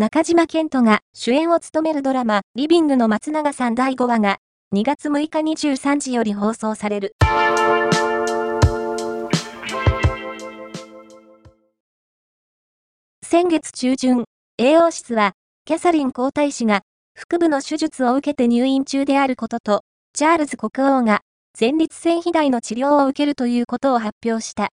中島健人が主演を務めるドラマ、リビングの松永さん第5話が、2月6日23時より放送される。先月中旬、栄養室は、キャサリン皇太子が、腹部の手術を受けて入院中であることと、チャールズ国王が、前立腺肥大の治療を受けるということを発表した。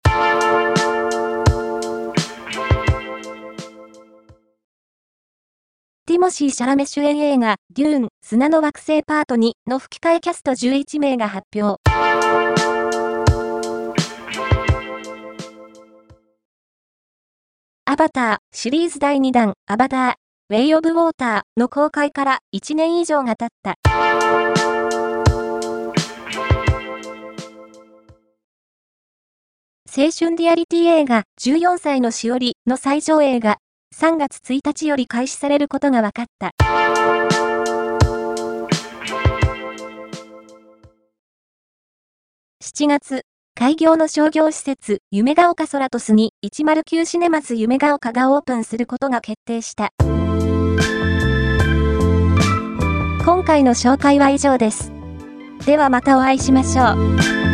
ティモシー・シャラメ主演映画、デューン、砂の惑星パート2の吹き替えキャスト11名が発表。アバターシリーズ第2弾アバターウェイ・オブ・ウォーターの公開から1年以上が経った。青春リアリティ映画14歳のしおりの最上映が3月1日より開始されることが分かった。7月、開業の商業施設、夢が丘空トスに109シネマス夢が丘がオープンすることが決定した。今回の紹介は以上です。ではまたお会いしましょう。